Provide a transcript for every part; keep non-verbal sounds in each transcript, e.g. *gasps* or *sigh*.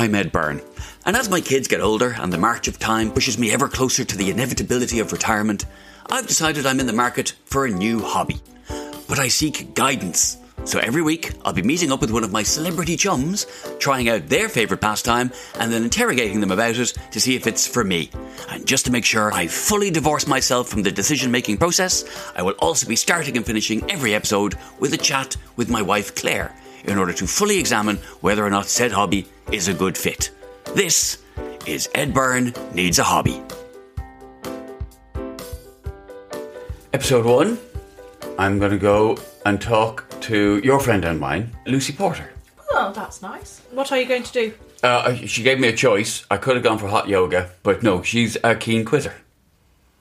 I'm Ed Byrne. And as my kids get older and the march of time pushes me ever closer to the inevitability of retirement, I've decided I'm in the market for a new hobby. But I seek guidance. So every week, I'll be meeting up with one of my celebrity chums, trying out their favourite pastime, and then interrogating them about it to see if it's for me. And just to make sure I fully divorce myself from the decision making process, I will also be starting and finishing every episode with a chat with my wife Claire in order to fully examine whether or not said hobby is a good fit. This is Ed Byrne Needs a Hobby. Episode 1 I'm going to go and talk to your friend and mine, Lucy Porter. Oh, that's nice. What are you going to do? Uh, she gave me a choice. I could have gone for hot yoga, but no, she's a keen quizzer.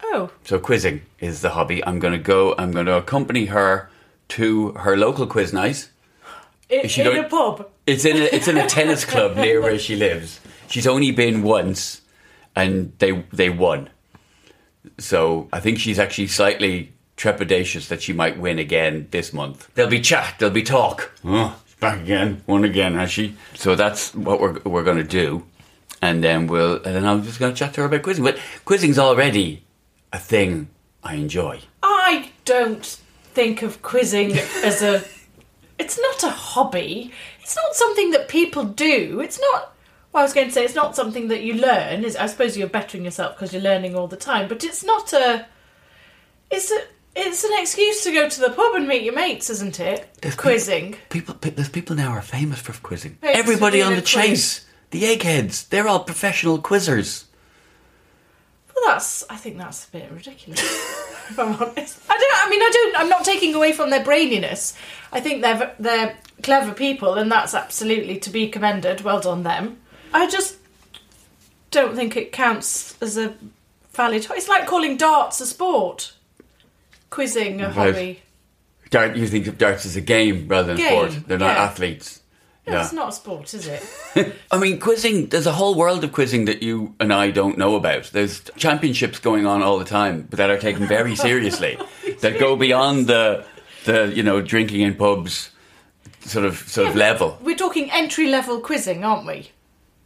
Oh, So quizzing is the hobby. I'm going to go, I'm going to accompany her to her local quiz night. She in a pub. It's in a, it's in a tennis club near where she *laughs* lives. She's only been once, and they they won. So I think she's actually slightly trepidatious that she might win again this month. There'll be chat. There'll be talk. Oh, she's back again. Won again, has she? So that's what we're we're going to do, and then we'll and then I'm just going to chat to her about quizzing. But quizzing's already a thing I enjoy. I don't think of quizzing as a. It's not a hobby. It's not something that people do. It's not. Well, I was going to say it's not something that you learn. Is I suppose you're bettering yourself because you're learning all the time. But it's not a. It's a. It's an excuse to go to the pub and meet your mates, isn't it? There's Quizzing. People, pe- there's people now are famous for quizzing. Everybody on the quiz. chase, the eggheads, they're all professional quizzers. Well, that's. I think that's a bit ridiculous. *laughs* if I'm honest, I don't. I mean, I don't. I'm not taking away from their braininess. I think they're they're clever people, and that's absolutely to be commended. Well done them. I just don't think it counts as a valid. It's like calling darts a sport, quizzing a hobby. Dart, you think of darts as a game rather than Game, sport. They're not yeah. athletes. No, It's not a sport, is it? *laughs* I mean, quizzing, there's a whole world of quizzing that you and I don't know about. There's championships going on all the time but that are taken very seriously, *laughs* that go beyond the, the you know, drinking in pubs sort of sort of level. We're talking entry level quizzing, aren't we?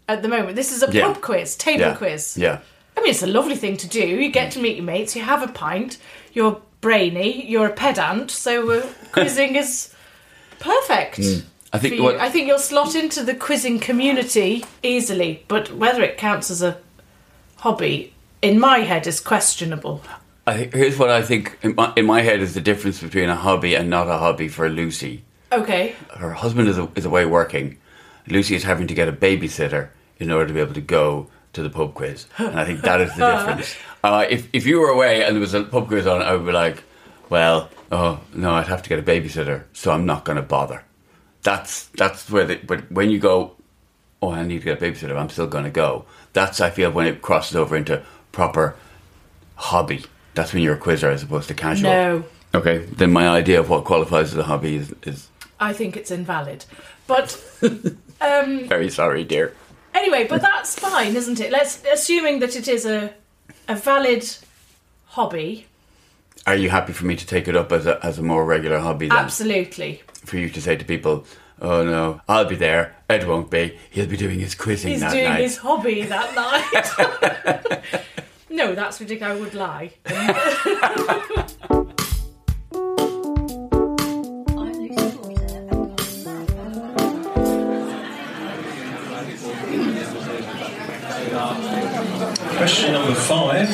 At the moment, this is a Yeah. pub quiz, table Yeah. quiz. Yeah. I mean, it's a lovely thing to do. You get to meet your mates, you have a pint, you're brainy, you're a pedant, so uh, *laughs* quizzing is perfect. Hmm. I think what- I think you'll slot into the quizzing community easily, but whether it counts as a hobby, in my head, is questionable. I think, here's what I think in my, in my head is the difference between a hobby and not a hobby for Lucy. Okay. her husband is, is away working. Lucy is having to get a babysitter in order to be able to go to the pub quiz. And I think that is the *laughs* difference. Uh, if, if you were away and there was a pub quiz on, I would be like, well, oh, no, I'd have to get a babysitter, so I'm not going to bother. That's, that's where the, but when you go, oh, I need to get a babysitter, I'm still going to go. That's I feel when it crosses over into proper hobby. That's when you're a quizzer as opposed to casual. No, Okay, then my idea of what qualifies as a hobby is, is I think it's invalid. But *laughs* um, very sorry, dear. anyway, but that's fine, isn't it? Let's assuming that it is a a valid hobby. Are you happy for me to take it up as a as a more regular hobby then? Absolutely. For you to say to people, "Oh no, I'll be there. Ed won't be. He'll be doing his quizzing He's that doing night." his hobby that *laughs* night. *laughs* no, that's ridiculous. I would lie. *laughs* Question number five.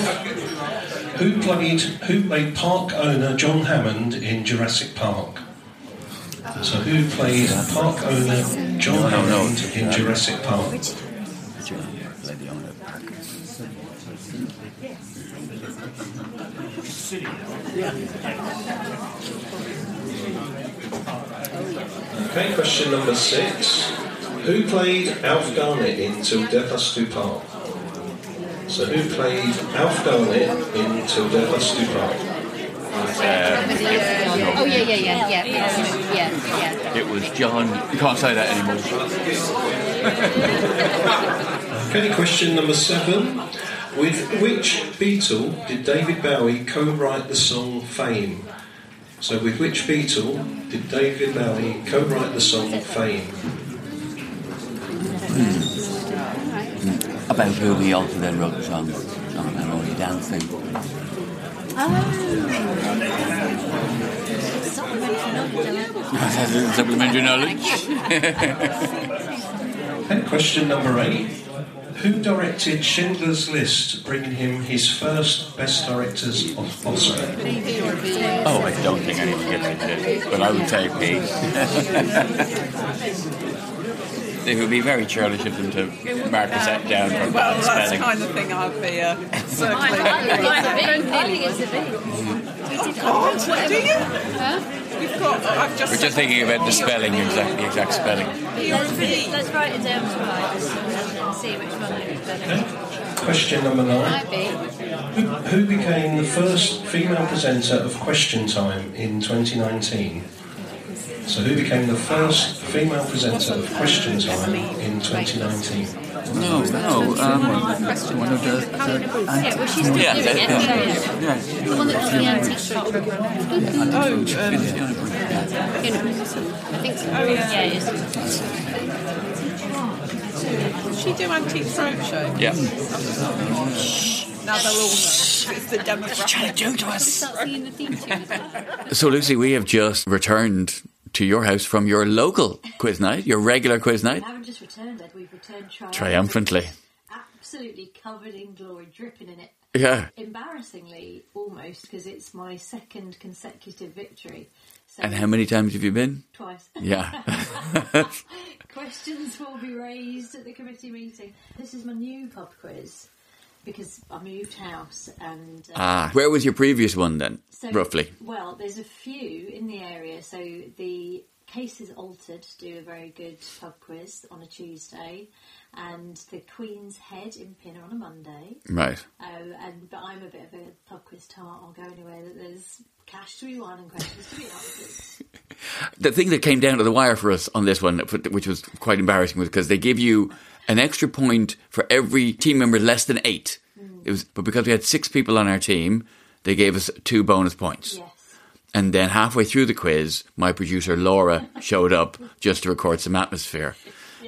Who played who played park owner John Hammond in Jurassic Park? So who played park owner John Hammond in Jurassic Park? Okay, question number six. Who played Alf Garnett in Till Death Us Do Part? So who played Alf Garnett in Till Death Us Do Part? Oh yeah, yeah, yeah, yeah, yeah, yeah, yeah. It was John. You can't say that anymore. Okay, question number seven. With which Beatle did David Bowie co-write the song Fame? So with which Beatle did David Bowie co-write the song Fame? Hmm. About who we also then wrote the song, song about only dancing. Oh. Supplementary knowledge. Okay, question number eight. Who directed Schindler's List, bringing him his first Best Director's Os- Oscar? Oh, I don't think anyone gets into this, but I would say *laughs* P. it would be very churlish of them to mark us out down for Well, bad that's the kind of thing I'd be uh, *laughs* circling. I think it's a bit. God, do you? We've got. I've just. We're just thinking about the spelling, exact, the exact spelling. Let's, let's write it down twice and see which one is better. Question number nine. Might be. Who, who became the first female presenter of Question Time in 2019? So who became the first female presenter of Question Time in 2019? No, no, um, one of the. Yeah, well, she's still Yeah, doing it. yeah, Yeah. The one that does the antique shop program. Oh, um, I think so. Oh, yeah. Yeah, it is. does she do Antique Roadshow? Yeah. Now they'll all know. It's the demographic. Start singing the theme tune as well. So, Lucy, we have just returned to your house from your local quiz night, your regular quiz night, We haven't just returned it, we've returned triumphantly. triumphantly. Absolutely covered in glory, dripping in it. Yeah. Embarrassingly, almost, because it's my second consecutive victory. So And how many times have you been? Twice. Yeah. *laughs* Questions will be raised at the committee meeting. This is my new pub quiz because I moved house and. Uh, ah, where was your previous one then, So, roughly? Well, there's a few in the area. So the case is altered to do a very good pub quiz on a Tuesday, and the Queen's Head in Pinner on a Monday. Right. Oh, and but I'm a bit of a pub quiz tart. I'll go anywhere that there's cash to be won and questions to be answered. *laughs* The thing that came down to the wire for us on this one, which was quite embarrassing, was because they give you an extra point for every team member less than eight. Hmm. It was, but because we had six people on our team, they gave us two bonus points. Yes. And then halfway through the quiz, my producer Laura showed up just to record some atmosphere.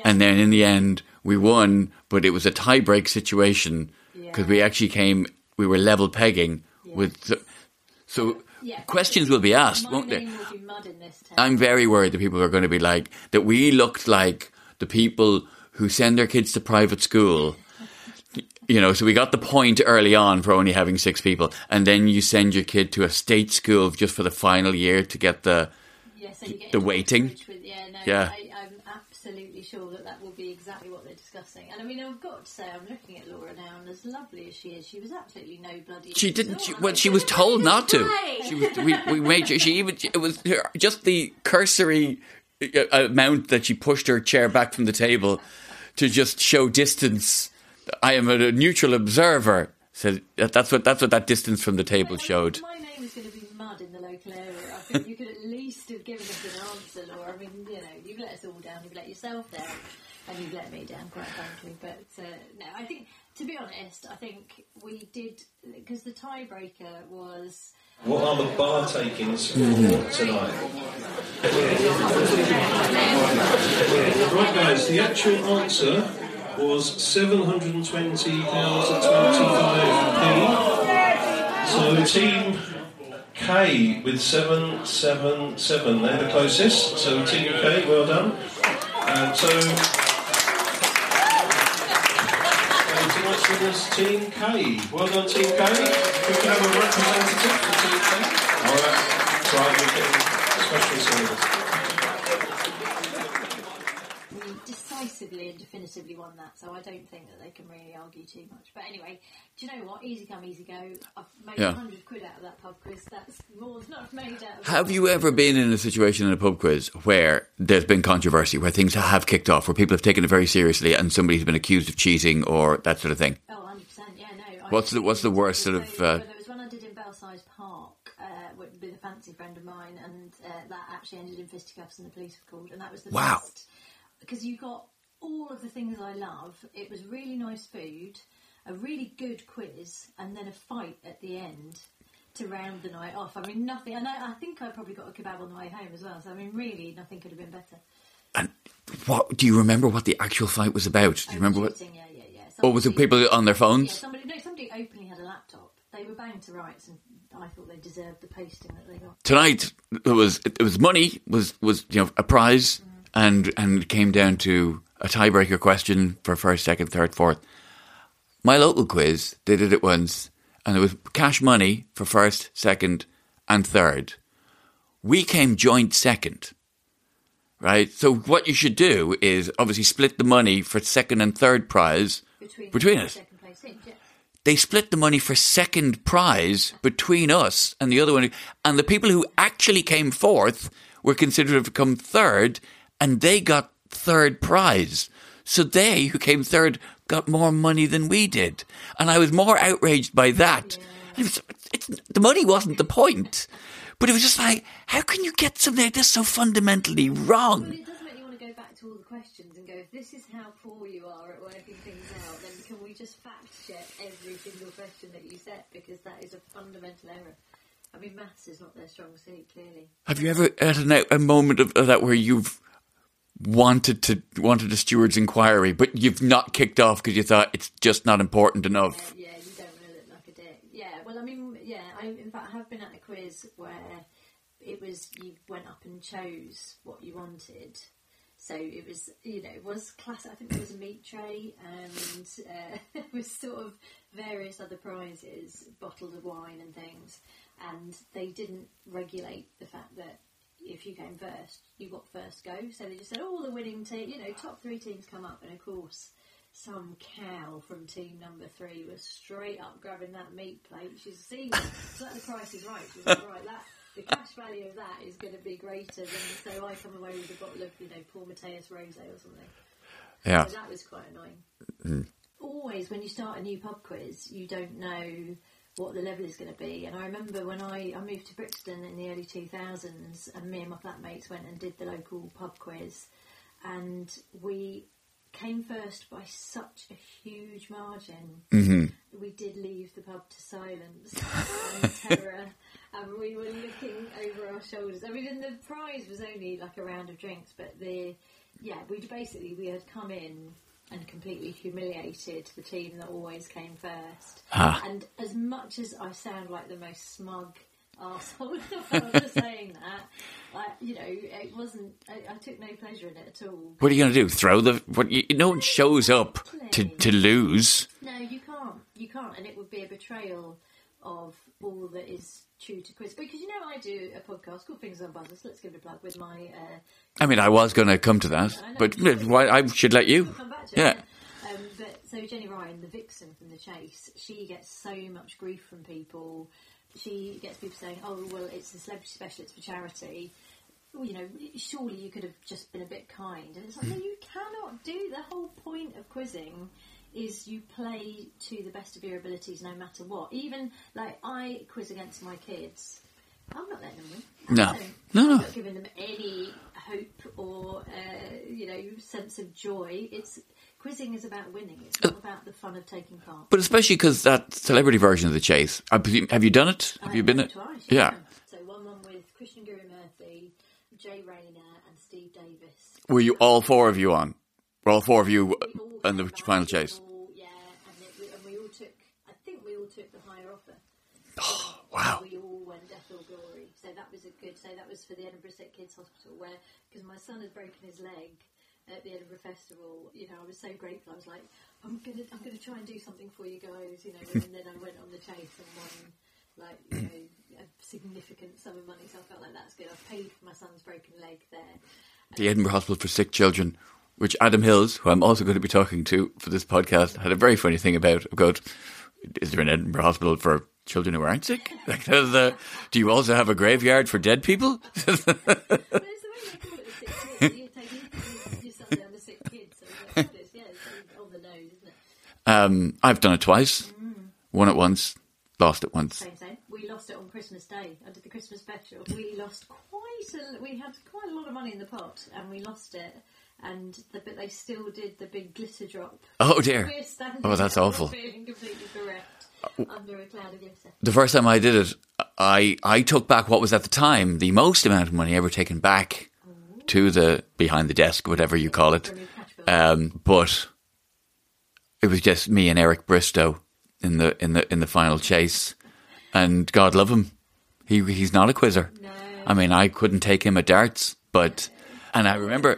And then in the end, we won, but it was a tie break situation because we actually came, we were level pegging with. The, so Yeah. questions will be asked, My won't they? will be mud in this town. I'm very worried that people are going to be like that. We looked like the people who send their kids to private school. You know, so we got the point early on for only having six people, and then you send your kid to a state school just for the final year to get the. Yeah, so get the waiting. With, yeah, no, Yeah. I, I'm absolutely sure that that will be exactly what they're discussing. And I mean, I've got to say, I'm looking at Laura now, and as lovely as she is, she was absolutely no bloody. She didn't. She, well, she was told not to. She was. We, we made she even. It was just the cursory uh, amount that she pushed her chair back from the table to just show distance I am a neutral observer. Said that's what that's what that distance from the table showed. My name is going to be mud in the local area. I think you could at least have given us an answer, Laura. I mean, you know, you've let us all down, you've let yourself down, and you've let me down, quite frankly. But uh, no, I think, to be honest, I think we did, because the tiebreaker was. What are the bar takings for tonight? *laughs* Right, guys, the actual answer was £720,025p. So, Team K with 777, they're the closest. So, Team K, well done. And so, so tonight's winners, Team K. Well done, Team K. We can have a representative for Team K. That's right, we're getting special service. We decisively and definitively won that, so I don't think that they can really argue too much. But anyway, do you know what? Easy come, easy go. I've made Yeah. a hundred quid out of that pub quiz. That's more than I've made out of Have you ever been in a situation in a pub quiz where there's been controversy, where things have kicked off, where people have taken it very seriously, and somebody's been accused of cheating or that sort of thing? Oh, 100%, yeah, no. I What's the what's the worst sort of? Uh, there was one I did in Belsize Park uh, with, with a fancy friend of mine, and uh, that actually ended in fisticuffs, and the police were called, and that was the Wow. best because you got all of the things I love. It was really nice food, a really good quiz, and then a fight at the end to round the night off. I mean, nothing, and I, I think I probably got a kebab on the way home as well. So I mean, really, nothing could have been better. And what do you remember? What the actual fight was about? Do you oh, remember what? Yeah, yeah, yeah. Or was it people on their Yeah, phones? somebody, no, somebody openly had a laptop. They were bound to rights, and I thought they deserved the posting that they got. Tonight it was it was money was was you know a prize, mm. And and came down to a tiebreaker question for first, second, third, fourth. My local quiz, they did it once, and it was cash money for first, second, and third. We came joint second, right? So what you should do is obviously split the money for second and third prize Between, between us. place yeah. They split the money for second prize between us and the other one, and the people who actually came fourth were considered to have come third, and they got third prize. So they who came third got more money than we did, and I was more outraged by that. It was, it's, the money wasn't the point, but it was just like, how can you get something like this so fundamentally wrong? It does make you want to go back to all the questions and go, if this is how poor you are at working things out, then can we just fact check every single question that you set? Because that is a fundamental error. I mean, maths is not their strong suit, clearly. Have you ever had a, a moment of, of that where you've wanted to wanted a steward's inquiry, but you've not kicked off because you thought it's just not important enough? Yeah, you don't want to look like a dick. Yeah, well, I mean, yeah, I in fact I have been at a quiz where it was you went up and chose what you wanted. So it was, you know, it was class. I think it was a meat tray and uh, *laughs* there was sort of various other prizes, bottles of wine and things. And they didn't regulate the fact that if you came first, you got first go. So they just said, oh, the winning team, you know, top three teams come up. And of course, some cow from team number three was straight up grabbing that meat plate. She's seen. So that the price is right. She's like, right, that the cash value of that is going to be greater than so I come away with a bottle of you know Paul Mateus rosé or something. Yeah. So that was quite annoying. Mm. Always when you start a new pub quiz, you don't know what the level is going to be. And I remember when I, I moved to Brixton in the early 2000s, and me and my flatmates went and did the local pub quiz, and we came first by such a huge margin. Mhm. We did leave the pub to silence and *laughs* terror, and we were looking over our shoulders. I mean, the prize was only like a round of drinks, but the yeah, we basically we had come in and completely humiliated the team that always came first. Ah. And as much as I sound like the most smug arsehole in the world for saying that, I, you know, it wasn't. I, I took no pleasure in it at all. What are you going to do? Throw the? What? You, no one shows up to to lose. No, you can't. You can't, and it would be a betrayal of all that is true to quiz. Because you know, I do a podcast called Fingers on Buzzers. Let's give it a plug with my. Uh, I mean, I was going to come to that, but *laughs* why? I should let you. Come back to Yeah. it. Um, but so Jenny Ryan, the vixen from the chase, she gets so much grief from people. She gets people saying, "Oh, well, it's a celebrity special; it's for charity." Well, you know, surely you could have just been a bit kind. And it's like, no, you cannot do. The whole point of quizzing is you play to the best of your abilities no matter what. Even like I quiz against my kids. I'm not letting them win. No. I. No, no. I'm not giving them any hope or uh, you know sense of joy. It's quizzing is about winning. It's uh, not about the fun of taking part. But especially because that celebrity version of the chase. Uh, I presume, have you done it? Have you been it? twice, yeah. So one one with Christian Guru Murphy, Jay Rayner, and Steve Davis. Were you all four of you on? Were all four of you uh, in the final chase? All, yeah, and, it, we, and we all took. I think we all took the higher offer. *gasps* Oh, wow. We all went death or glory. So that was a good. So that was for the Edinburgh Sick Kids Hospital, where because my son had broken his leg at the Edinburgh Festival. You know, I was so grateful. I was like, I'm gonna, I'm gonna try and do something for you guys. You know, and then I went on the chase and won like you know a significant sum of money. So I felt like that's good. I've paid for my son's broken leg there. The Edinburgh Hospital for Sick Children, which Adam Hills, who I'm also going to be talking to for this podcast, had a very funny thing about. About is there an Edinburgh Hospital for children who aren't sick? *laughs* Like, uh, do you also have a graveyard for dead people? *laughs* You take your son down the sick kids. So yeah, it's, yeah, it's on the nose, isn't it? um, I've done it twice. Won it once, lost it once. Same, same. We lost it on Christmas Day. I did the Christmas special. We lost quite a. We had quite a lot of money in the pot, and we lost it. And the, but they still did the big glitter drop. Oh, dear. Oh, that's awful. Feeling completely bereft under a cloud of glitter. The first time I did it, I I took back what was at the time the most amount of money ever taken back to the behind the desk, whatever you call it. Um, but it was just me and Eric Bristow in the in the in the final chase, and God love him, he he's not a quizzer. I mean, I couldn't take him at darts, but and I remember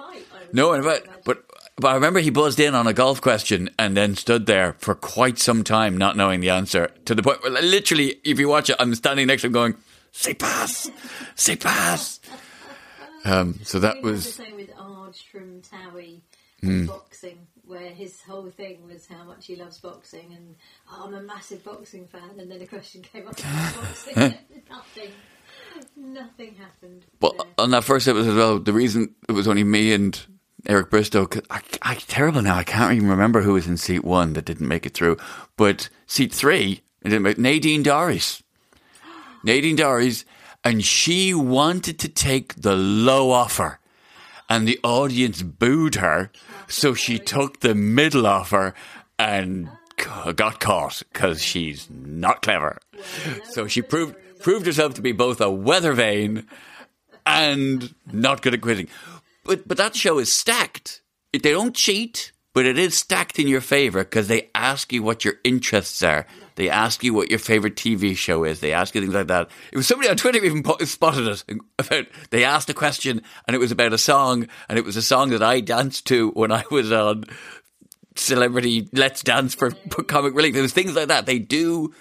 no, but but. But I remember he buzzed in on a golf question and then stood there for quite some time not knowing the answer to the point where literally, if you watch it, I'm standing next to him going, say pass, say pass. Um, so that was, the same with Arg from Towie Mm. boxing, where his whole thing was how much he loves boxing, and oh, I'm a massive boxing fan. And then a question came up about *laughs* boxing, *laughs* nothing, nothing happened. well, on that first episode as well, the reason it was only me and Eric Bristow, I, I, terrible now, I can't even remember who was in seat one that didn't make it through. But seat three, make- Nadine Dorries. Nadine Dorries, and she wanted to take the low offer, and the audience booed her, so she took the middle offer and got caught because she's not clever. So she proved proved herself to be both a weather vane and not good at quizzing. But but that show is stacked. They don't cheat, but it is stacked in your favor because they ask you what your interests are. They ask you what your favorite TV show is. They ask you things like that. It was somebody on Twitter even spotted it. *laughs* About they asked a question and it was about a song, and it was a song that I danced to when I was on Celebrity Let's Dance for *laughs* Comic Relief. There was things like that. They do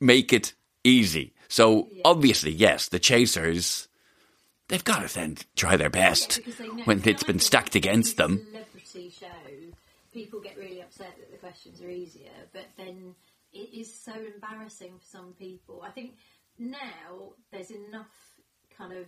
make it easy. So obviously, yes, the chasers they've got to then try their best know- when it's been stacked against them. celebrity show, people get really upset that the questions are easier, but then it is so embarrassing for some people. I think now there's enough kind of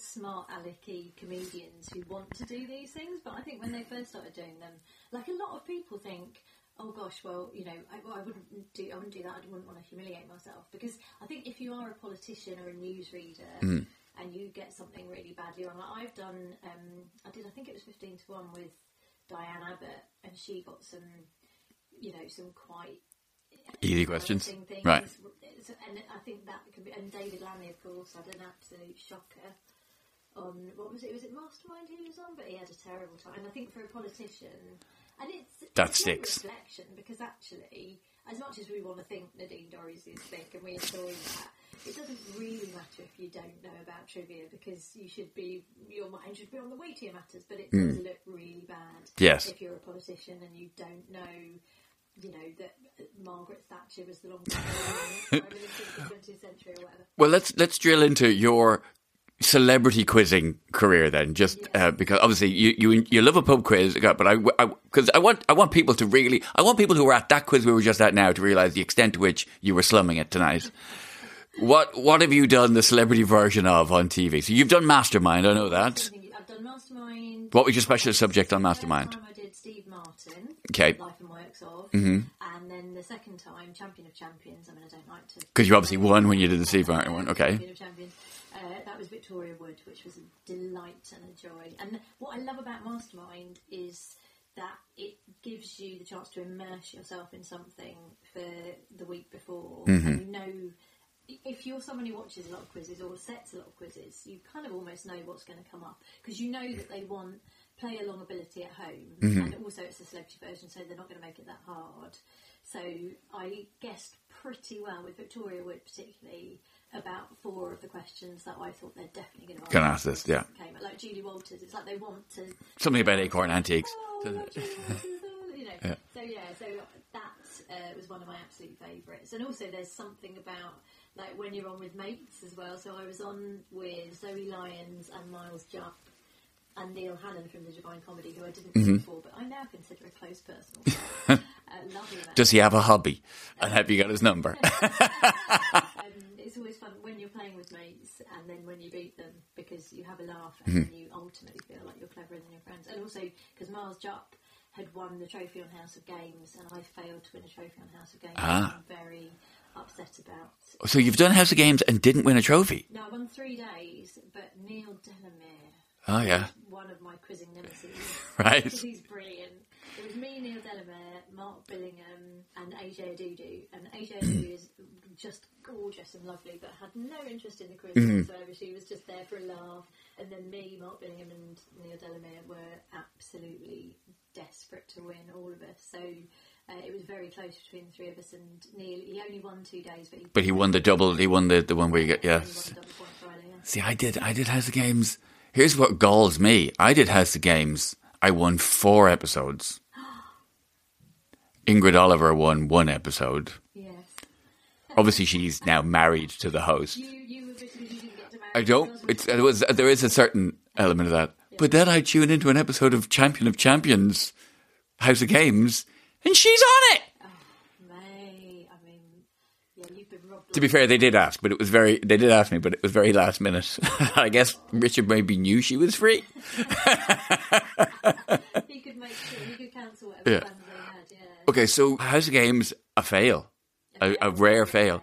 smart alecky comedians who want to do these things, but I think when they first started doing them, like a lot of people think, oh gosh, well, you know, I, well, I wouldn't do, I wouldn't do that. I wouldn't want to humiliate myself because I think if you are a politician or a newsreader Mm. And you get something really badly wrong, like I've done, um, I did, I think it was fifteen to one with Diane Abbott, and she got some, you know, some quite Easy questions. things. Right. And I think that could be. And David Lammy, of course, had an absolute shocker on what was it? Was it Mastermind he was on? But he had a terrible time. And I think for a politician, and it's That it's sticks. Reflection because actually, as much as we want to think Nadine Dorries is thick and we enjoy that. It doesn't really matter if you don't know about trivia because you should be your mind should be on the weightier matters. But it does Mm. look really bad Yes. if you're a politician and you don't know you know, that Margaret Thatcher was the longest *laughs* prime minister of the 20th century or whatever. Well, let's let's drill into your celebrity quizzing career then, just uh, because obviously you, you you love a pub quiz, but I because I, want I want people to really I want people who were at that quiz we were just at now to realize the extent to which you were slumming it tonight. What what have you done the celebrity version of on TV? So you've done Mastermind, I know that. I've done Mastermind. What was your special subject on Mastermind? First time I did Steve Martin. Okay. Life and Works of. Mhm. And then the second time, Champion of Champions. I mean, I don't like to. Because you obviously won when you did the Steve Martin one. Okay. Champion of Champions. Uh, that was Victoria Wood, which was a delight and a joy. And what I love about Mastermind is that it gives you the chance to immerse yourself in something for the week before. Mhm. And you know, if you're someone who watches a lot of quizzes or sets a lot of quizzes, you kind of almost know what's going to come up because you know that they want play along ability at home, Mhm. and also it's a celebrity version, so they're not going to make it that hard. So I guessed pretty well with Victoria Wood, particularly about four of the questions that I thought they're definitely going to Gonna ask this, yeah. Came like Julie Walters. It's like they want to Something about Acorn Antiques. *laughs* you know. Yeah. So yeah, so that uh, was one of my absolute favourites. And also, there's something about like when you're on with mates as well. So I was on with Zoe Lyons and Miles Jupp and Neil Hannon from the Divine Comedy, who I didn't know Mhm. before, but I now consider a close personal *laughs* uh. Does he have a hobby? And have you got his number? *laughs* um, it's always fun when you're playing with mates and then when you beat them because you have a laugh and Mhm. you ultimately feel like you're cleverer than your friends. And also because Miles Jupp had won the trophy on House of Games and I failed to win a trophy on House of Games. Ah. I'm very upset about. so you've done House of Games and didn't win a trophy? No, I won three days, but Neil Delamere. Oh, yeah. One of my quizzing nemesis. *laughs* Right. Because *laughs* he's brilliant. It was me, Neil Delamere, Mark Billingham, and AJ Odudu. And AJ *clears throat* Odudu is just gorgeous and lovely, but had no interest in the quiz Mhm. whatsoever. She was just there for a laugh. And then me, Mark Billingham, and Neil Delamere were absolutely desperate to win, all of us. So uh, it was very close between the three of us. And Neil, he only won two days, but he But he won the double. He won the, the one where you get yeah. he won double Friday. Yeah. See, I did. I did House of Games. Here's what galls me. I did House of Games. I won four episodes. *gasps* Ingrid Oliver won one episode. Yes. Obviously, she's now married to the host. You, you you didn't get to. I don't. It's it was there is a certain element of that. But then I tune into an episode of Champion of Champions, House of Games, and she's on it. May, I mean, yeah, you've been robbed. To be fair, they did ask, but it was very. They did ask me, but it was very last minute. *laughs* I guess Richard maybe knew she was free. *laughs* he could make sure he could cancel whatever Yeah. plans they had. Yeah. Okay, so House of Games a fail, a, a rare fail.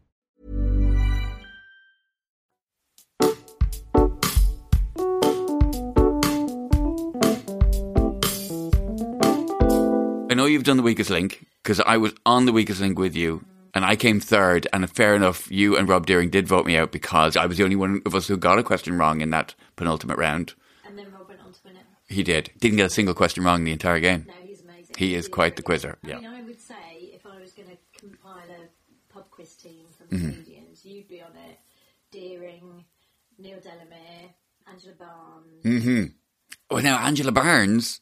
I know you've done the weakest link because I was on the weakest link with you, and I came third. And fair enough, you and Rob Deering did vote me out because I was the only one of us who got a question wrong in that penultimate round. And then Rob went on to win it. He did. Didn't get a single question wrong the entire game. No, he's amazing. He is quite the quizzer. I Yeah. mean, I would say if I was going to compile a pub quiz team from Mhm. comedians, you'd be on it. Deering, Neil Delamere, Angela Barnes. hmm Well, now Angela Barnes,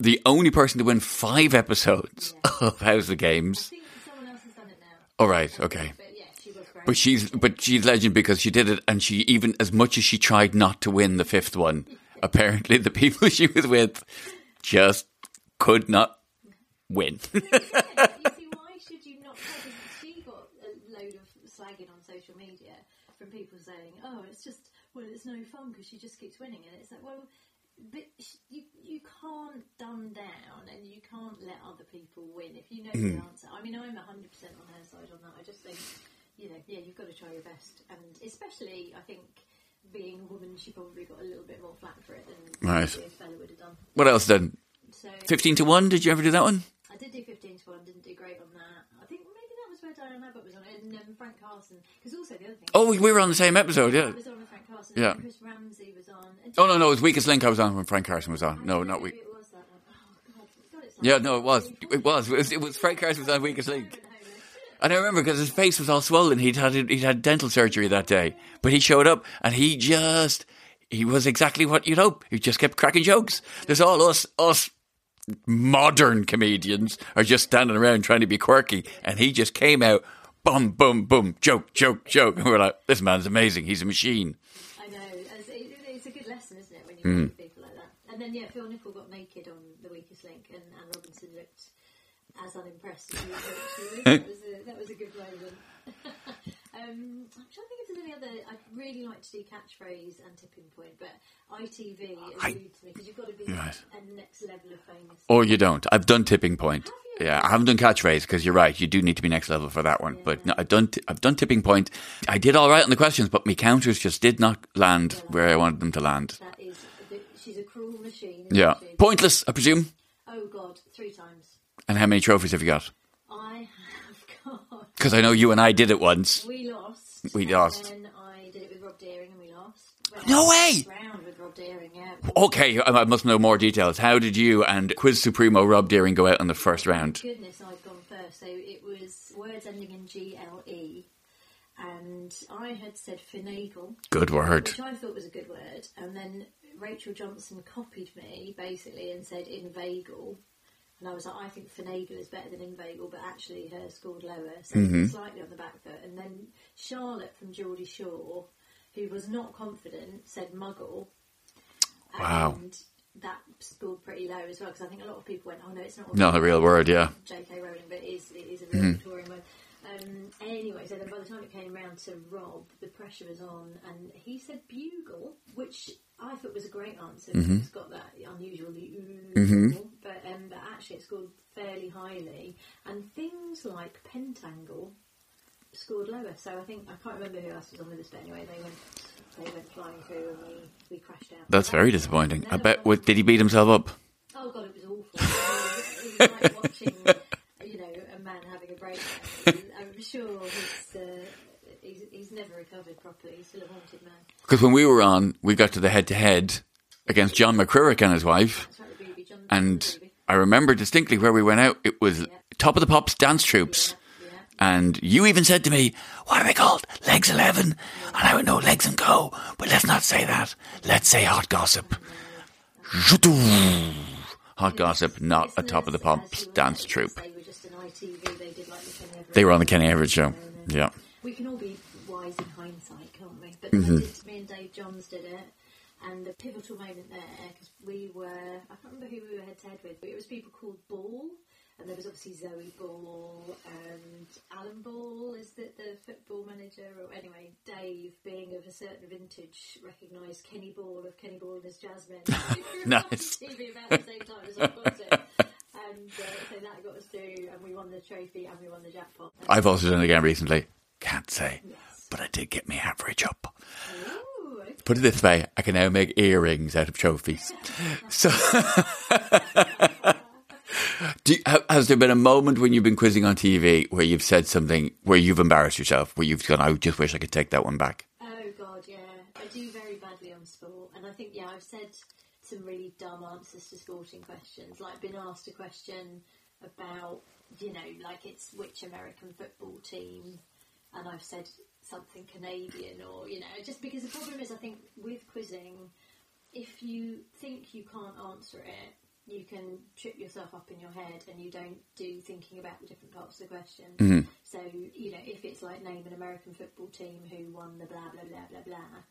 the only person to win five episodes *laughs* of House of Games. Someone else has done it now. All right, okay. But yeah, she. But she's but she's legend because she did it, and she even as much as she tried not to win the fifth one, *laughs* apparently the people *laughs* she was with just could not win. you see, why should you not? She got a load of slagging on social media from people saying, "Oh, it's just well, it's no fun because she just keeps winning," and it's like, well. But you you can't dumb down and you can't let other people win if you know the Mhm. answer. I mean, I'm 100 percent on her side on that. I just think, you know, yeah, you've got to try your best, and especially I think being a woman, she probably got a little bit more flack for it than Right. a fella would have done. What else then? So 15 to 1, did you ever do that one? I did do 15 to 1, didn't do great on that. I think maybe that was where Diane Abbott was on it, and um, Frank Carson. Because also the other thing. Oh, we were on the same episode, yeah. I was on with Frank Carson, Yeah. Chris Ramsey was on. Oh, no, no, it was Weakest Link I was on when Frank Carson was on. No, not Weak. It was that one. Oh, God, God, it's Yeah, no, it was. It was. It was, it was Frank Carson was on Weakest Link. And I remember because his face was all swollen. He'd had he'd had dental surgery that day, but he showed up and he just he was exactly what you'd hope. He just kept cracking jokes. There's all us us modern comedians are just standing around trying to be quirky, and he just came out, boom, boom, boom, joke, joke, joke, and we're like, this man's amazing. He's a machine. I know. It's, it, it's a good lesson, isn't it, when you Mm. people like that? And then, yeah, Phil Nichol got naked on The Weakest Link, and Anne Robinson looked as unimpressed as you that, was a, that was a good moment. *laughs* um, I'm trying to think if there's any other. I'd really like to do catchphrase and tipping point, but ITV eludes me because you've got to be Right. a next level of famous. Or you don't. I've done tipping point. Yeah, I haven't done catchphrase because you're right. You do need to be next level for that one. But no, I've done t- I've done tipping point. I did all right on the questions, but my counters just did not land where I wanted them to land. That is, she's a cruel machine. Yeah, she? pointless, I presume. Oh God, three times. And how many trophies have you got? I have *laughs* got. Because I know you and I did it once. We lost. We lost. And then I did it with Rob Deering and we lost. No Went way! Round with Rob Deering, yeah. Okay, I I must know more details. How did you and Quiz Supremo Rob Deering go out in the first round? Goodness, I'd gone first. So it was words ending in G L E. And I had said finagle. Good word. Which I thought was a good word. And then Rachel Johnson copied me basically and said inveigle. And I was like, I think finagle is better than inveigle, but actually her scored lower, so Mhm. slightly on the back foot. And then Charlotte from Geordie Shore, who was not confident, said muggle. Wow. And that scored pretty low as well, because I think a lot of people went, oh no, it's not Not a real word, yeah. J.K. Rowling, but it is, it is a real Mhm. Victorian word. Um, anyway, so then by the time it came round to Rob, the pressure was on, and he said bugle, which I thought was a great answer. because Mhm. It's got that unusually ooh, Mhm. but, um, but actually it scored fairly highly. And things like pentangle scored lower. So I think I can't remember who else was on with us, but anyway, they went they went flying through, and we, we crashed out. That's very disappointing. I bet. Did he beat himself up? Oh god, it was awful. it was like watching, *laughs* you know, a man having a breakdown. *laughs* I'm sure he's, uh, he's he's never recovered properly. He's still a haunted man. Because when we were on, we got to the head to head against John McCririck and his wife. And I remember distinctly where we went out. It was Top of the Pops dance troupes. And you even said to me, What are they called? Legs 11? And I went, No, Legs & Co. But let's not say that. Let's say Hot Gossip. Hot Gossip, not a Top of the Pops dance troupe. They were just an ITV. They did like the Kenny Everett. They were on the Kenny Everett show. Yeah. We can all be wise in hindsight, can't we? But Mhm. I did, me and Dave Johns did it, and the pivotal moment there, because we were, I can't remember who we were head to head with, but it was people called Ball, and there was obviously Zoe Ball, and Alan Ball is the, the football manager, or anyway, Dave, being of a certain vintage, recognised Kenny Ball of Kenny Ball and his Jazzmen. *laughs* Nice. TV about the same time as I it. And uh, so that got us through, and we won the trophy, and we won the jackpot. I've also done it again recently. Can't say. But I did get my average up. Put it this way, I can now make earrings out of trophies. *laughs* So, *laughs* do you, has there been a moment when you've been quizzing on TV where you've said something where you've embarrassed yourself, where you've gone, I just wish I could take that one back? Oh god, yeah. I do very badly on sport, and I think yeah, I've said some really dumb answers to sporting questions. Like been asked a question about, you know, like it's which American football team, and I've said something Canadian, or you know, just because the problem is, I think with quizzing, if you think you can't answer it. You can trip yourself up in your head, and you don't do thinking about the different parts of the question. Mhm. So, you know, if it's like name an American football team who won the blah blah blah blah blah,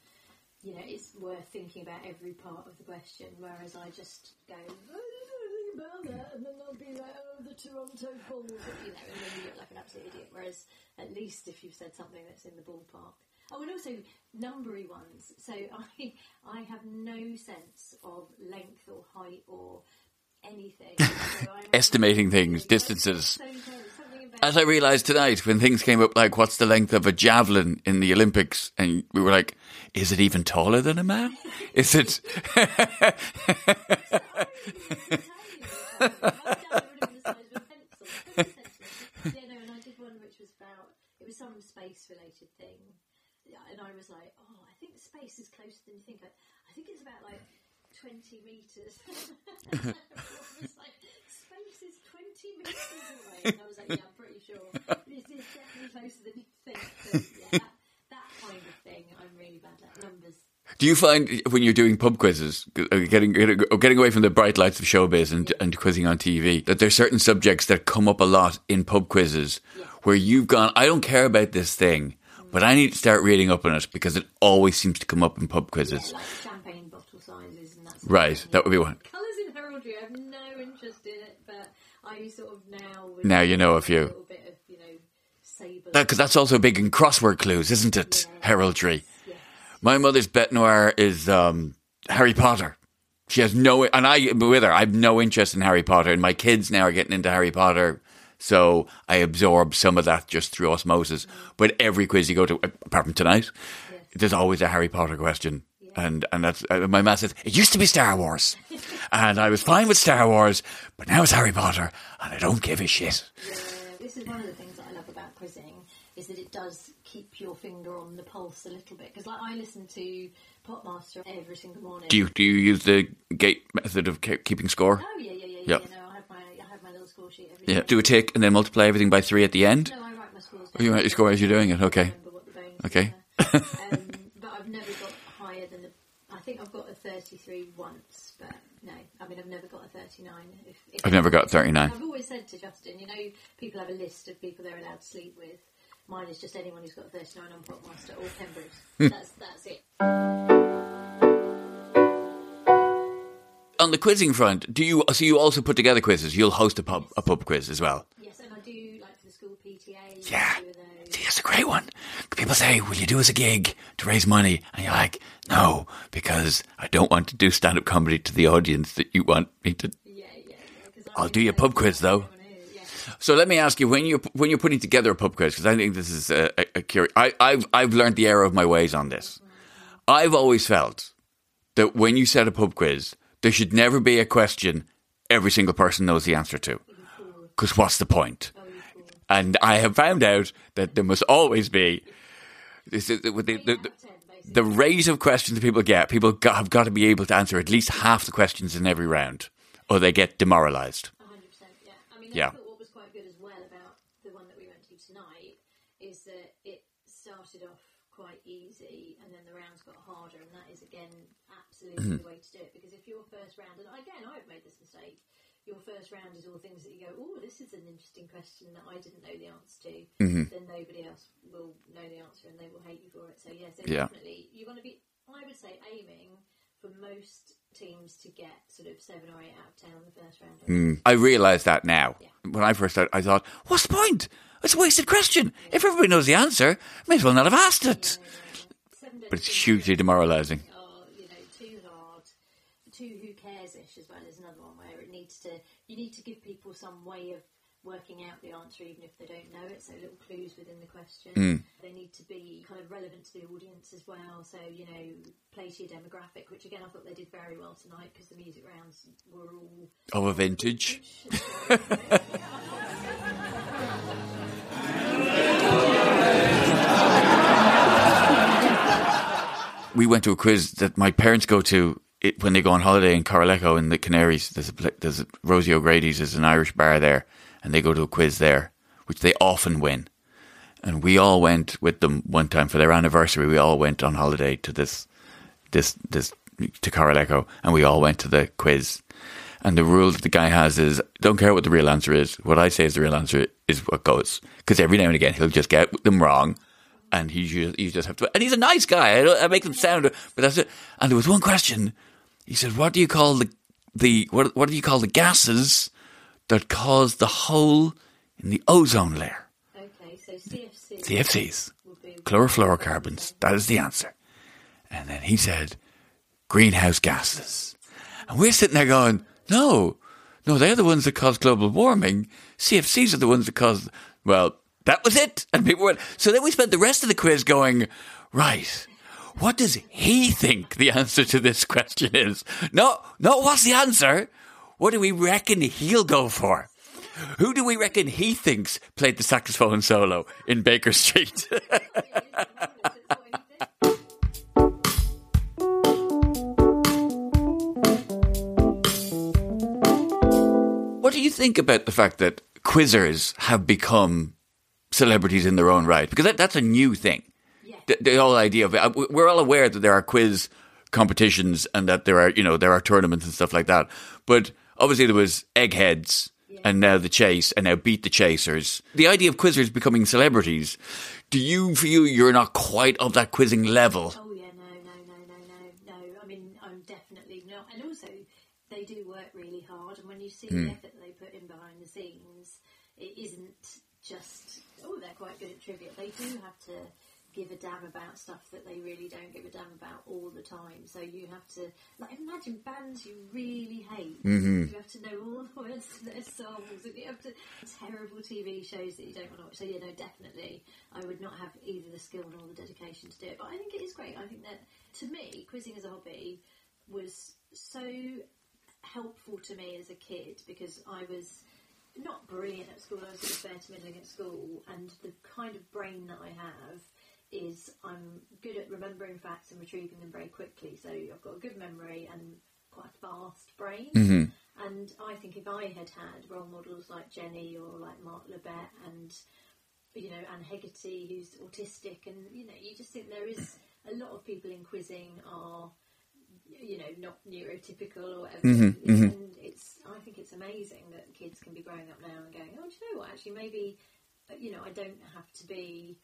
you know, it's worth thinking about every part of the question. Whereas I just go, "Oh, I don't know about that, and then I'll be like, oh, the Toronto Bulls, you know, and then you look like an absolute idiot. Whereas at least if you've said something that's in the ballpark. Oh, and also numbery ones. So *laughs* I I have no sense of length or height or anything. *laughs* Estimating things, distances. so terrible. Something As I realised tonight, when things came up like, what's the length of a javelin in the Olympics? And we were like, is it even taller than a man? Is it? *laughs* yeah, no, and I did one which was about it was some space related thing, and I was like, oh, I think space is closer than you think. I, I think it's about like twenty meters. *laughs* it's like space is twenty meters away, and I was like, yeah, I'm pretty sure this is definitely closer than you think. But yeah, that, that kind of thing, I'm really bad at numbers. Do you find when you're doing pub quizzes, uh, getting getting getting away from the bright lights of showbiz and, and quizzing on TV, that there's certain subjects that come up a lot in pub quizzes where you've gone, I don't care about this thing, but I need to start reading up on it because it always seems to come up in pub quizzes. like champagne bottle sizes and that. Right, that would be one. Colours in heraldry, I have no interest in it, but I sort of now. Now you know a a few. little bit of, you know, sable. Because that's also big in crossword clues, isn't it? Heraldry. My mother's bet noir is um, Harry Potter. She has no, and I with her. I have no interest in Harry Potter, and my kids now are getting into Harry Potter, so I absorb some of that just through osmosis. But every quiz you go to, apart from tonight, there's always a Harry Potter question, and and that's uh, my math says it used to be Star Wars, *laughs* and I was fine with Star Wars, but now it's Harry Potter, and I don't give a shit. Yeah, this is one of the things that I love about quizzing is that it does keep your finger on the pulse a little bit. Because like I listen to Popmaster every single morning. Do you do you use the gate method of ke- keeping score? Oh yeah, yeah, yeah. Yep. yeah. No, I have my I have my little score sheet every Yeah. day. Do a tick and then multiply everything by three at the end. No, I write my scores. Oh, you write your score as you're doing it. Okay. Okay. um, but I've never got *laughs* higher than the. I think I've got a 33 once, but no, I mean I've never got a 39. If, if I've never got 39. I've always said to Justin, you know, people have a list of people they're allowed to sleep with. Mine is just anyone who's got a 39 on Popmaster or Pembroke. Hmm. that's that's it. On the quizzing front, do you so you also put together quizzes? You'll host a pub a pub quiz as well. Yes, and I do like for the school PTA. Yeah. It's a great one. People say, "Will you do as a gig to raise money?" And you're like, "No, because I don't want to do stand up comedy to the audience that you want me to." I'll do your pub quiz though. So let me ask you when you're when you're putting together a pub quiz because I think this is a, a, a curious. I, I've I've learned the error of my ways on this. I've always felt that when you set a pub quiz, there should never be a question every single person knows the answer to. Because what's the point? And I have found out that there must always be this the, the, the, the rate of questions that people get. People got, have got to be able to answer at least half the questions in every round, or they get demoralised. Yeah. I mean, Yeah. I thought what was quite good as well about the one that we went to tonight is that it started off quite easy and then the rounds got harder, and that is again absolutely Mhm. the way to do it. Because if your first round, and again, I've made this mistake. Your first round is all things that you go, oh, this is an interesting question that I didn't know the answer to. Mhm. Then nobody else will know the answer, and they will hate you for it. So yeah, so Yeah. definitely you want to be. I would say aiming for most teams to get sort of seven or eight out of ten on the first round. Mm. I realise that now. Yeah. When I first started, I thought, what's the point? It's a wasted question. If everybody knows the answer, may as well not have asked it. But it's hugely demoralising. you know, too hard, too who cares ish as well is another one where it needs to you need to give people some way of working out the answer even if they don't know it. So little clues within the question. Mm. They need to be kind of relevant to the audience as well. So you know, play to your demographic, which again I thought they did very well tonight because the music rounds were all Of a vintage. *laughs* we went to a quiz that my parents go to it, when they go on holiday in Corralejo in the Canaries. There's a there's a, Rosie O'Grady's. is an Irish bar there, and they go to a quiz there, which they often win. And we all went with them one time for their anniversary. We all went on holiday to this this this to Corralejo, and we all went to the quiz. And the rule that the guy has is don't care what the real answer is. What I say is the real answer is what goes. Because every now and again he'll just get them wrong, and he just, you just have to. And he's a nice guy. I, I make him sound, but that's it. And there was one question. He said, "What do you call the the what what do you call the gases that cause the hole in the ozone layer?" okay. So CFC. CFCs, chlorofluorocarbons. That is the answer. And then he said, greenhouse gases. And we're sitting there going, no, no, they're the ones that cause global warming. CFCs are the ones that cause Well, that was it. And people went, so then we spent the rest of the quiz going, right, what does he think the answer to this question is? No, no, what's the answer? What do we reckon he'll go for? Who do we reckon he thinks played the saxophone solo in Baker Street? *laughs* what do you think about the fact that quizzers have become celebrities in their own right? Because that, that's a new thing. The, the whole idea of it. We're all aware that there are quiz competitions and that there are, you know, there are tournaments and stuff like that. But obviously there was Eggheads and now the Chase and now Beat the Chasers. The idea of quizzers becoming celebrities. Do you feel you're not quite of that quizzing level? Oh yeah, no, no, no, no, no, no. I mean, I'm definitely not. And also, they do work really hard, and when you see Hmm. the effort they put in behind the scenes, it isn't just oh they're quite good at trivia. They do have to give a damn about stuff that they really don't give a damn about all the time. So you have to like imagine bands you really hate. Mhm. You have to know all the words to their songs, and you have to terrible TV shows that you don't want to watch. So you know, definitely, I would not have either the skill nor the dedication to do it. But I think it is great. I think that to me, quizzing as a hobby was so helpful to me as a kid because I was not brilliant at school. I was sort of fair to middling at school, and the kind of brain that I have is I'm good at remembering facts and retrieving them very quickly. So I've got a good memory and quite a fast brain. Mhm. And I think if I had had role models like Jenny or like Mark Labbett and you know Anne Hegarty, who's autistic, and you know you just think there is a lot of people in quizzing are you know not neurotypical or whatever. Mhm, mhm. And it's I think it's amazing that kids can be growing up now and going, oh, do you know what? Actually, maybe you know I don't have to be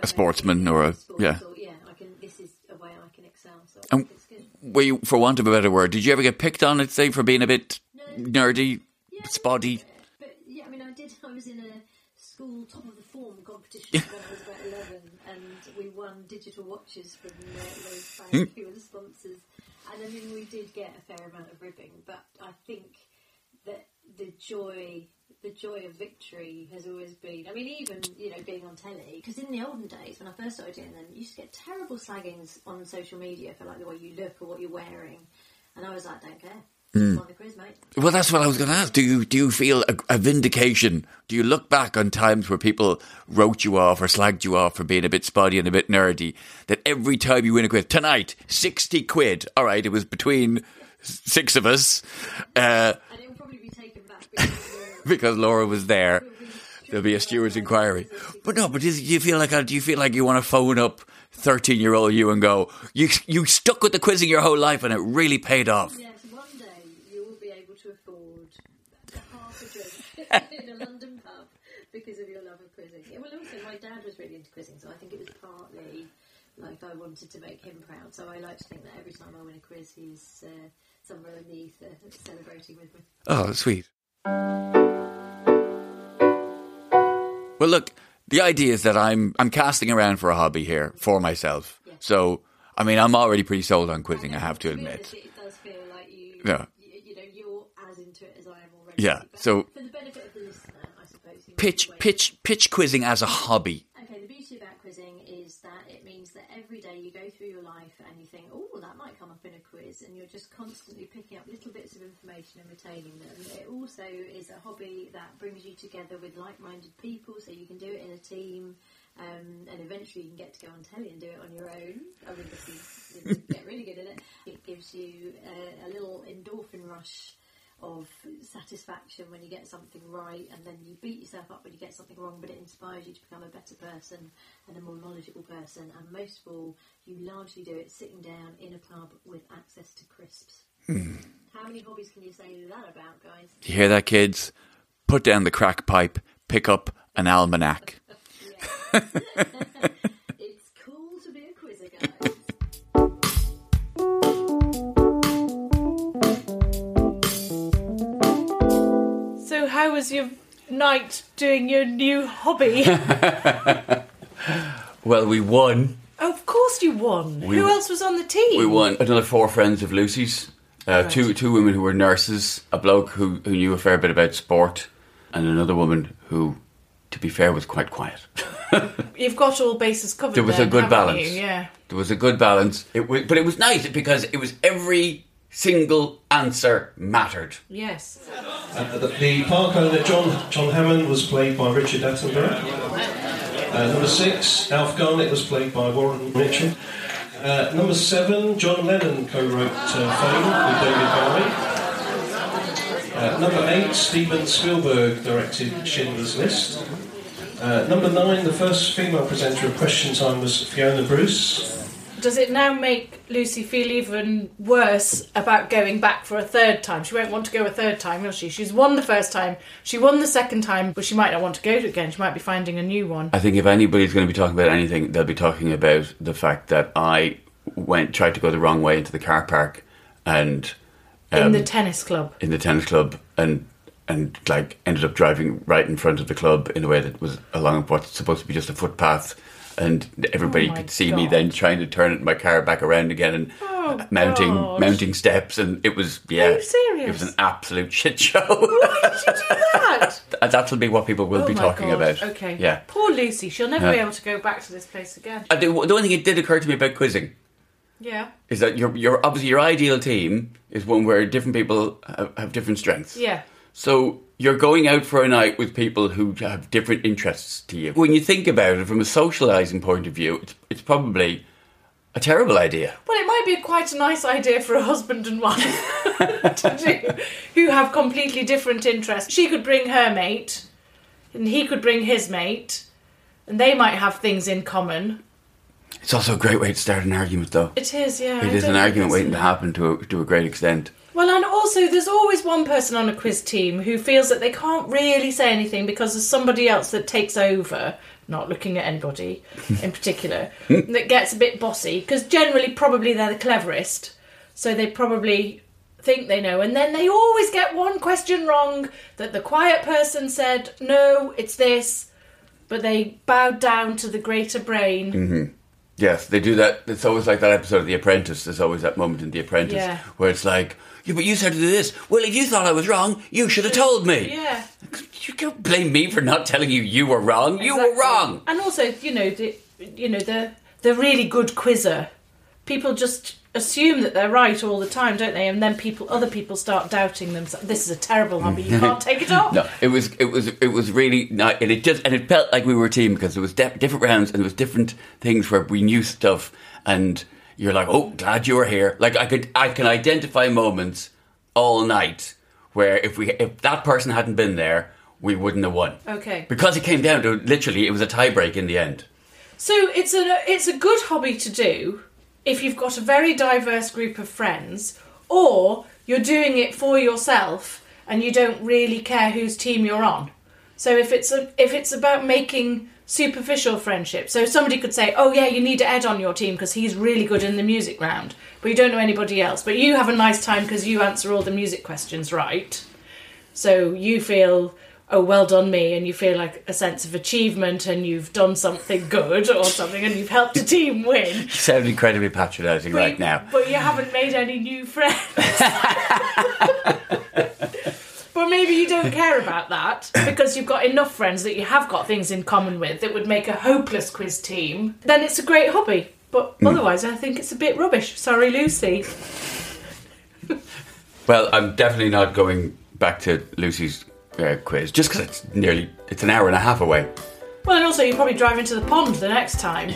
A sportsman or a sports yeah. or- yeah. I can. This is a way I can excel. So And were you, for want of a better word, did you ever get picked on, let's say, for being a bit nerdy, spotty? But yeah, I mean, I did. I was in a school top of the form competition when I was about eleven, and we won digital watches from uh, Rose Bank, who were the sponsors. And I mean, we did get a fair amount of ribbing, but I think that the joy, the joy of victory, has always been. I mean, even you know, being on telly, because in the olden days when I first started doing them, you used to get terrible slaggings on social media for like the way you look or what you're wearing, and I was like, don't care. Mm. The quiz, mate. Well, that's what I was going to ask. Do you do you feel a, a vindication? Do you look back on times where people wrote you off or slagged you off for being a bit spotty and a bit nerdy? That every time you win a quiz tonight, sixty quid. All right, it was between six of us, uh, And it will probably be taken back *laughs* because because Laura was there. There'll be a steward's inquiry. But no, but do you feel like do you feel like you want to phone up thirteen year old you and go, you you stuck with the quizzing your whole life and it really paid off. Yes, one day you will be able to afford a half a drink *laughs* *laughs* in a London pub because of your love of quizzing. Yeah, well, also my dad was really into quizzing, so I think it was partly like I wanted to make him proud. So I like to think that every time I win a quiz, he's uh, the celebrating with me. Oh, sweet. Well, look, the idea is that I'm I'm casting around for a hobby here for myself. So, I mean, I'm already pretty sold on quizzing. I have to admit. It does feel like you, Yeah. you, you know, you're as into it as I am already. Yeah. So, For the benefit of the listener, I suppose. pitch pitch pitch quizzing as a hobby. Okay, the beauty about quizzing is that it means that every day you go through your life and you think, oh, in a quiz, and you're just constantly picking up little bits of information and retaining them. It also is a hobby that brings you together with like minded people, so you can do it in a team. Um, and eventually you can get to go on telly and do it on your own. I mean, if you, you know, get really good at it, it gives you uh, a little endorphin rush of satisfaction when you get something right, and then you beat yourself up when you get something wrong, but it inspires you to become a better person and a more knowledgeable person. And most of all, you largely do it sitting down in a pub with access to crisps. Hmm. How many hobbies can you say that about, guys? You hear that, kids? Put down the crack pipe. Pick up an almanac. *laughs* *laughs* *laughs* It's cool to be a quizzer, guys. How was your night doing your new hobby? *laughs* Well, we won. of course, you won. We- Who else was on the team? We won another four friends of Lucy's. Uh, Right. Two two women who were nurses, a bloke who, who knew a fair bit about sport, and another woman who to be fair, was quite quiet. *laughs* You've got all bases covered. There was a good balance. You? Yeah. There was a good balance. It was, but it was nice because it was every single answer mattered. Yes. Uh, the, the park owner, John, John Hammond, was played by Richard Attenborough. Uh, number six, Alf Garnett, was played by Warren Mitchell. Uh, number seven, John Lennon co-wrote uh, Fame with David Bowie. Uh, number eight, Steven Spielberg directed Schindler's List. Uh, number nine, the first female presenter of Question Time was Fiona Bruce. Does it now make Lucy feel even worse about going back for a third time? She won't want to go a third time, will she? She's won the first time, she won the second time, but she might not want to go to again. She might be finding a new one. I think if anybody's going to be talking about anything, they'll be talking about the fact that I went tried to go the wrong way into the car park and In um, the tennis club. in the tennis club and and like ended up driving right in front of the club in a way that was along what's supposed to be just a footpath and everybody Oh could see me then trying to turn my car back around again and Oh, mounting God. mounting steps and it was yeah Are you serious? it was an absolute *laughs* shit show Why did you do that *laughs* that'll be what people will oh be talking God. about Okay. yeah Poor Lucy. She'll never Yeah. be able to go back to this place again. Uh, I do, the only thing it did occur to me about quizzing Yeah. is that your your obviously your ideal team is one where different people have, have different strengths. Yeah. So you're going out for a night with people who have different interests to you. When you think about it from a socializing point of view, it's, it's probably a terrible idea. Well, it might be quite a nice idea for a husband and wife *laughs* to do, who have completely different interests. She could bring her mate, and he could bring his mate, and they might have things in common. It's also a great way to start an argument, though. It is, yeah. I It is an argument waiting to happen to a, to a great extent. Well, and also, there's always one person on a quiz team who feels that they can't really say anything because there's somebody else that takes over, not looking at anybody in *laughs* particular, that gets a bit bossy because generally, probably they're the cleverest, so they probably think they know, and then they always get one question wrong that the quiet person said, no, it's this, but they bowed down to the greater brain. hmm Yes, they do that. It's always like that episode of The Apprentice. There's always that moment in The Apprentice Yeah. where it's like, yeah, but you said to do this. Well, if you thought I was wrong, you should have told me. Yeah. You can't blame me for not telling you you were wrong. You were wrong. And also, you know, the you know the the really good quizzer. People just assume that they're right all the time, don't they? And then people, other people, start doubting themselves. This is a terrible hobby. You can't take it *laughs* off. No, it was it was it was really not, and it just and it felt like we were a team because there was de- different rounds and there was different things where we knew stuff, and you're like, oh, glad you were here. Like I could I can identify moments all night where if we if that person hadn't been there, we wouldn't have won Okay. because it came down to literally it was a tiebreak in the end. So it's a it's a good hobby to do if you've got a very diverse group of friends, or you're doing it for yourself and you don't really care whose team you're on. So if it's a, if it's about making superficial friendship. so somebody could say, "Oh yeah, you need to Ed on your team because he's really good in the music round," but you don't know anybody else. But you have a nice time because you answer all the music questions right. So you feel, oh, well done me, and you feel like a sense of achievement, and you've done something good or something, and you've helped a team win. *laughs* You sound incredibly patronising right now. But you haven't made any new friends. *laughs* maybe you don't care about that because you've got enough friends that you have got things in common with that would make a hopeless quiz team. Then it's a great hobby. But Hmm. otherwise, I think it's a bit rubbish. Sorry, Lucy. Well, I'm definitely not going back to Lucy's uh, quiz just because it's nearly it's an hour and a half away. Well, and also you probably drive into the pond the next time.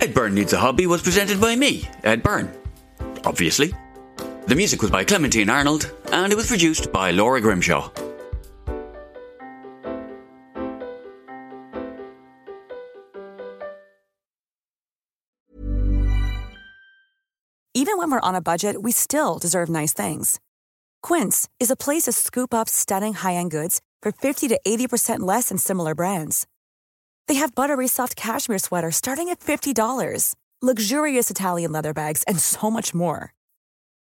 Ed *laughs* Byrne Needs a Hobby was presented by me, Ed Byrne. Obviously. The music was by Clementine Arnold, and it was produced by Laura Grimshaw. Even when we're on a budget, we still deserve nice things. Quince is a place to scoop up stunning high end goods for 50 to 80% less than similar brands. They have buttery soft cashmere sweaters starting at $50, luxurious Italian leather bags, and so much more.